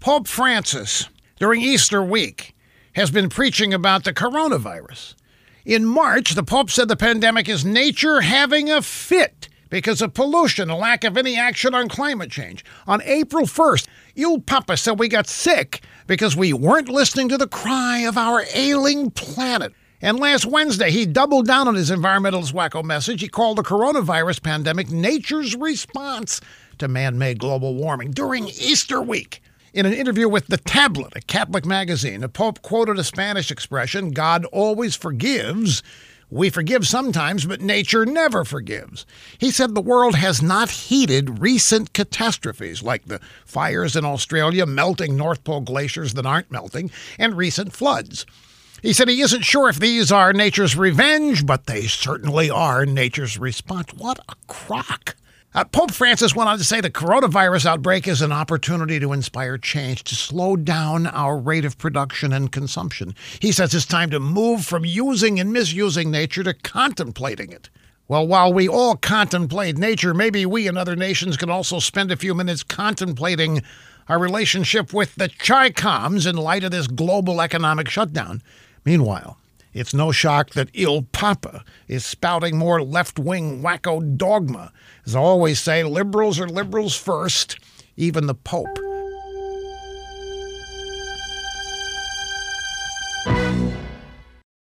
Pope Francis, during Easter week, has been preaching about the coronavirus. In March, the Pope said the pandemic is nature having a fit because of pollution, a lack of any action on climate change. On April 1st, Il Papa said we got sick because we weren't listening to the cry of our ailing planet. And last Wednesday, he doubled down on his environmentalist wacko message. He called the coronavirus pandemic nature's response to man made global warming during Easter week. In an interview with The Tablet, a Catholic magazine, the Pope quoted a Spanish expression God always forgives. We forgive sometimes, but nature never forgives. He said the world has not heeded recent catastrophes like the fires in Australia, melting North Pole glaciers that aren't melting, and recent floods. He said he isn't sure if these are nature's revenge, but they certainly are nature's response. What a crock! Uh, Pope Francis went on to say the coronavirus outbreak is an opportunity to inspire change, to slow down our rate of production and consumption. He says it's time to move from using and misusing nature to contemplating it. Well, while we all contemplate nature, maybe we and other nations can also spend a few minutes contemplating our relationship with the Chi-Coms in light of this global economic shutdown. Meanwhile, it's no shock that Il Papa is spouting more left wing wacko dogma. As I always say, liberals are liberals first. Even the Pope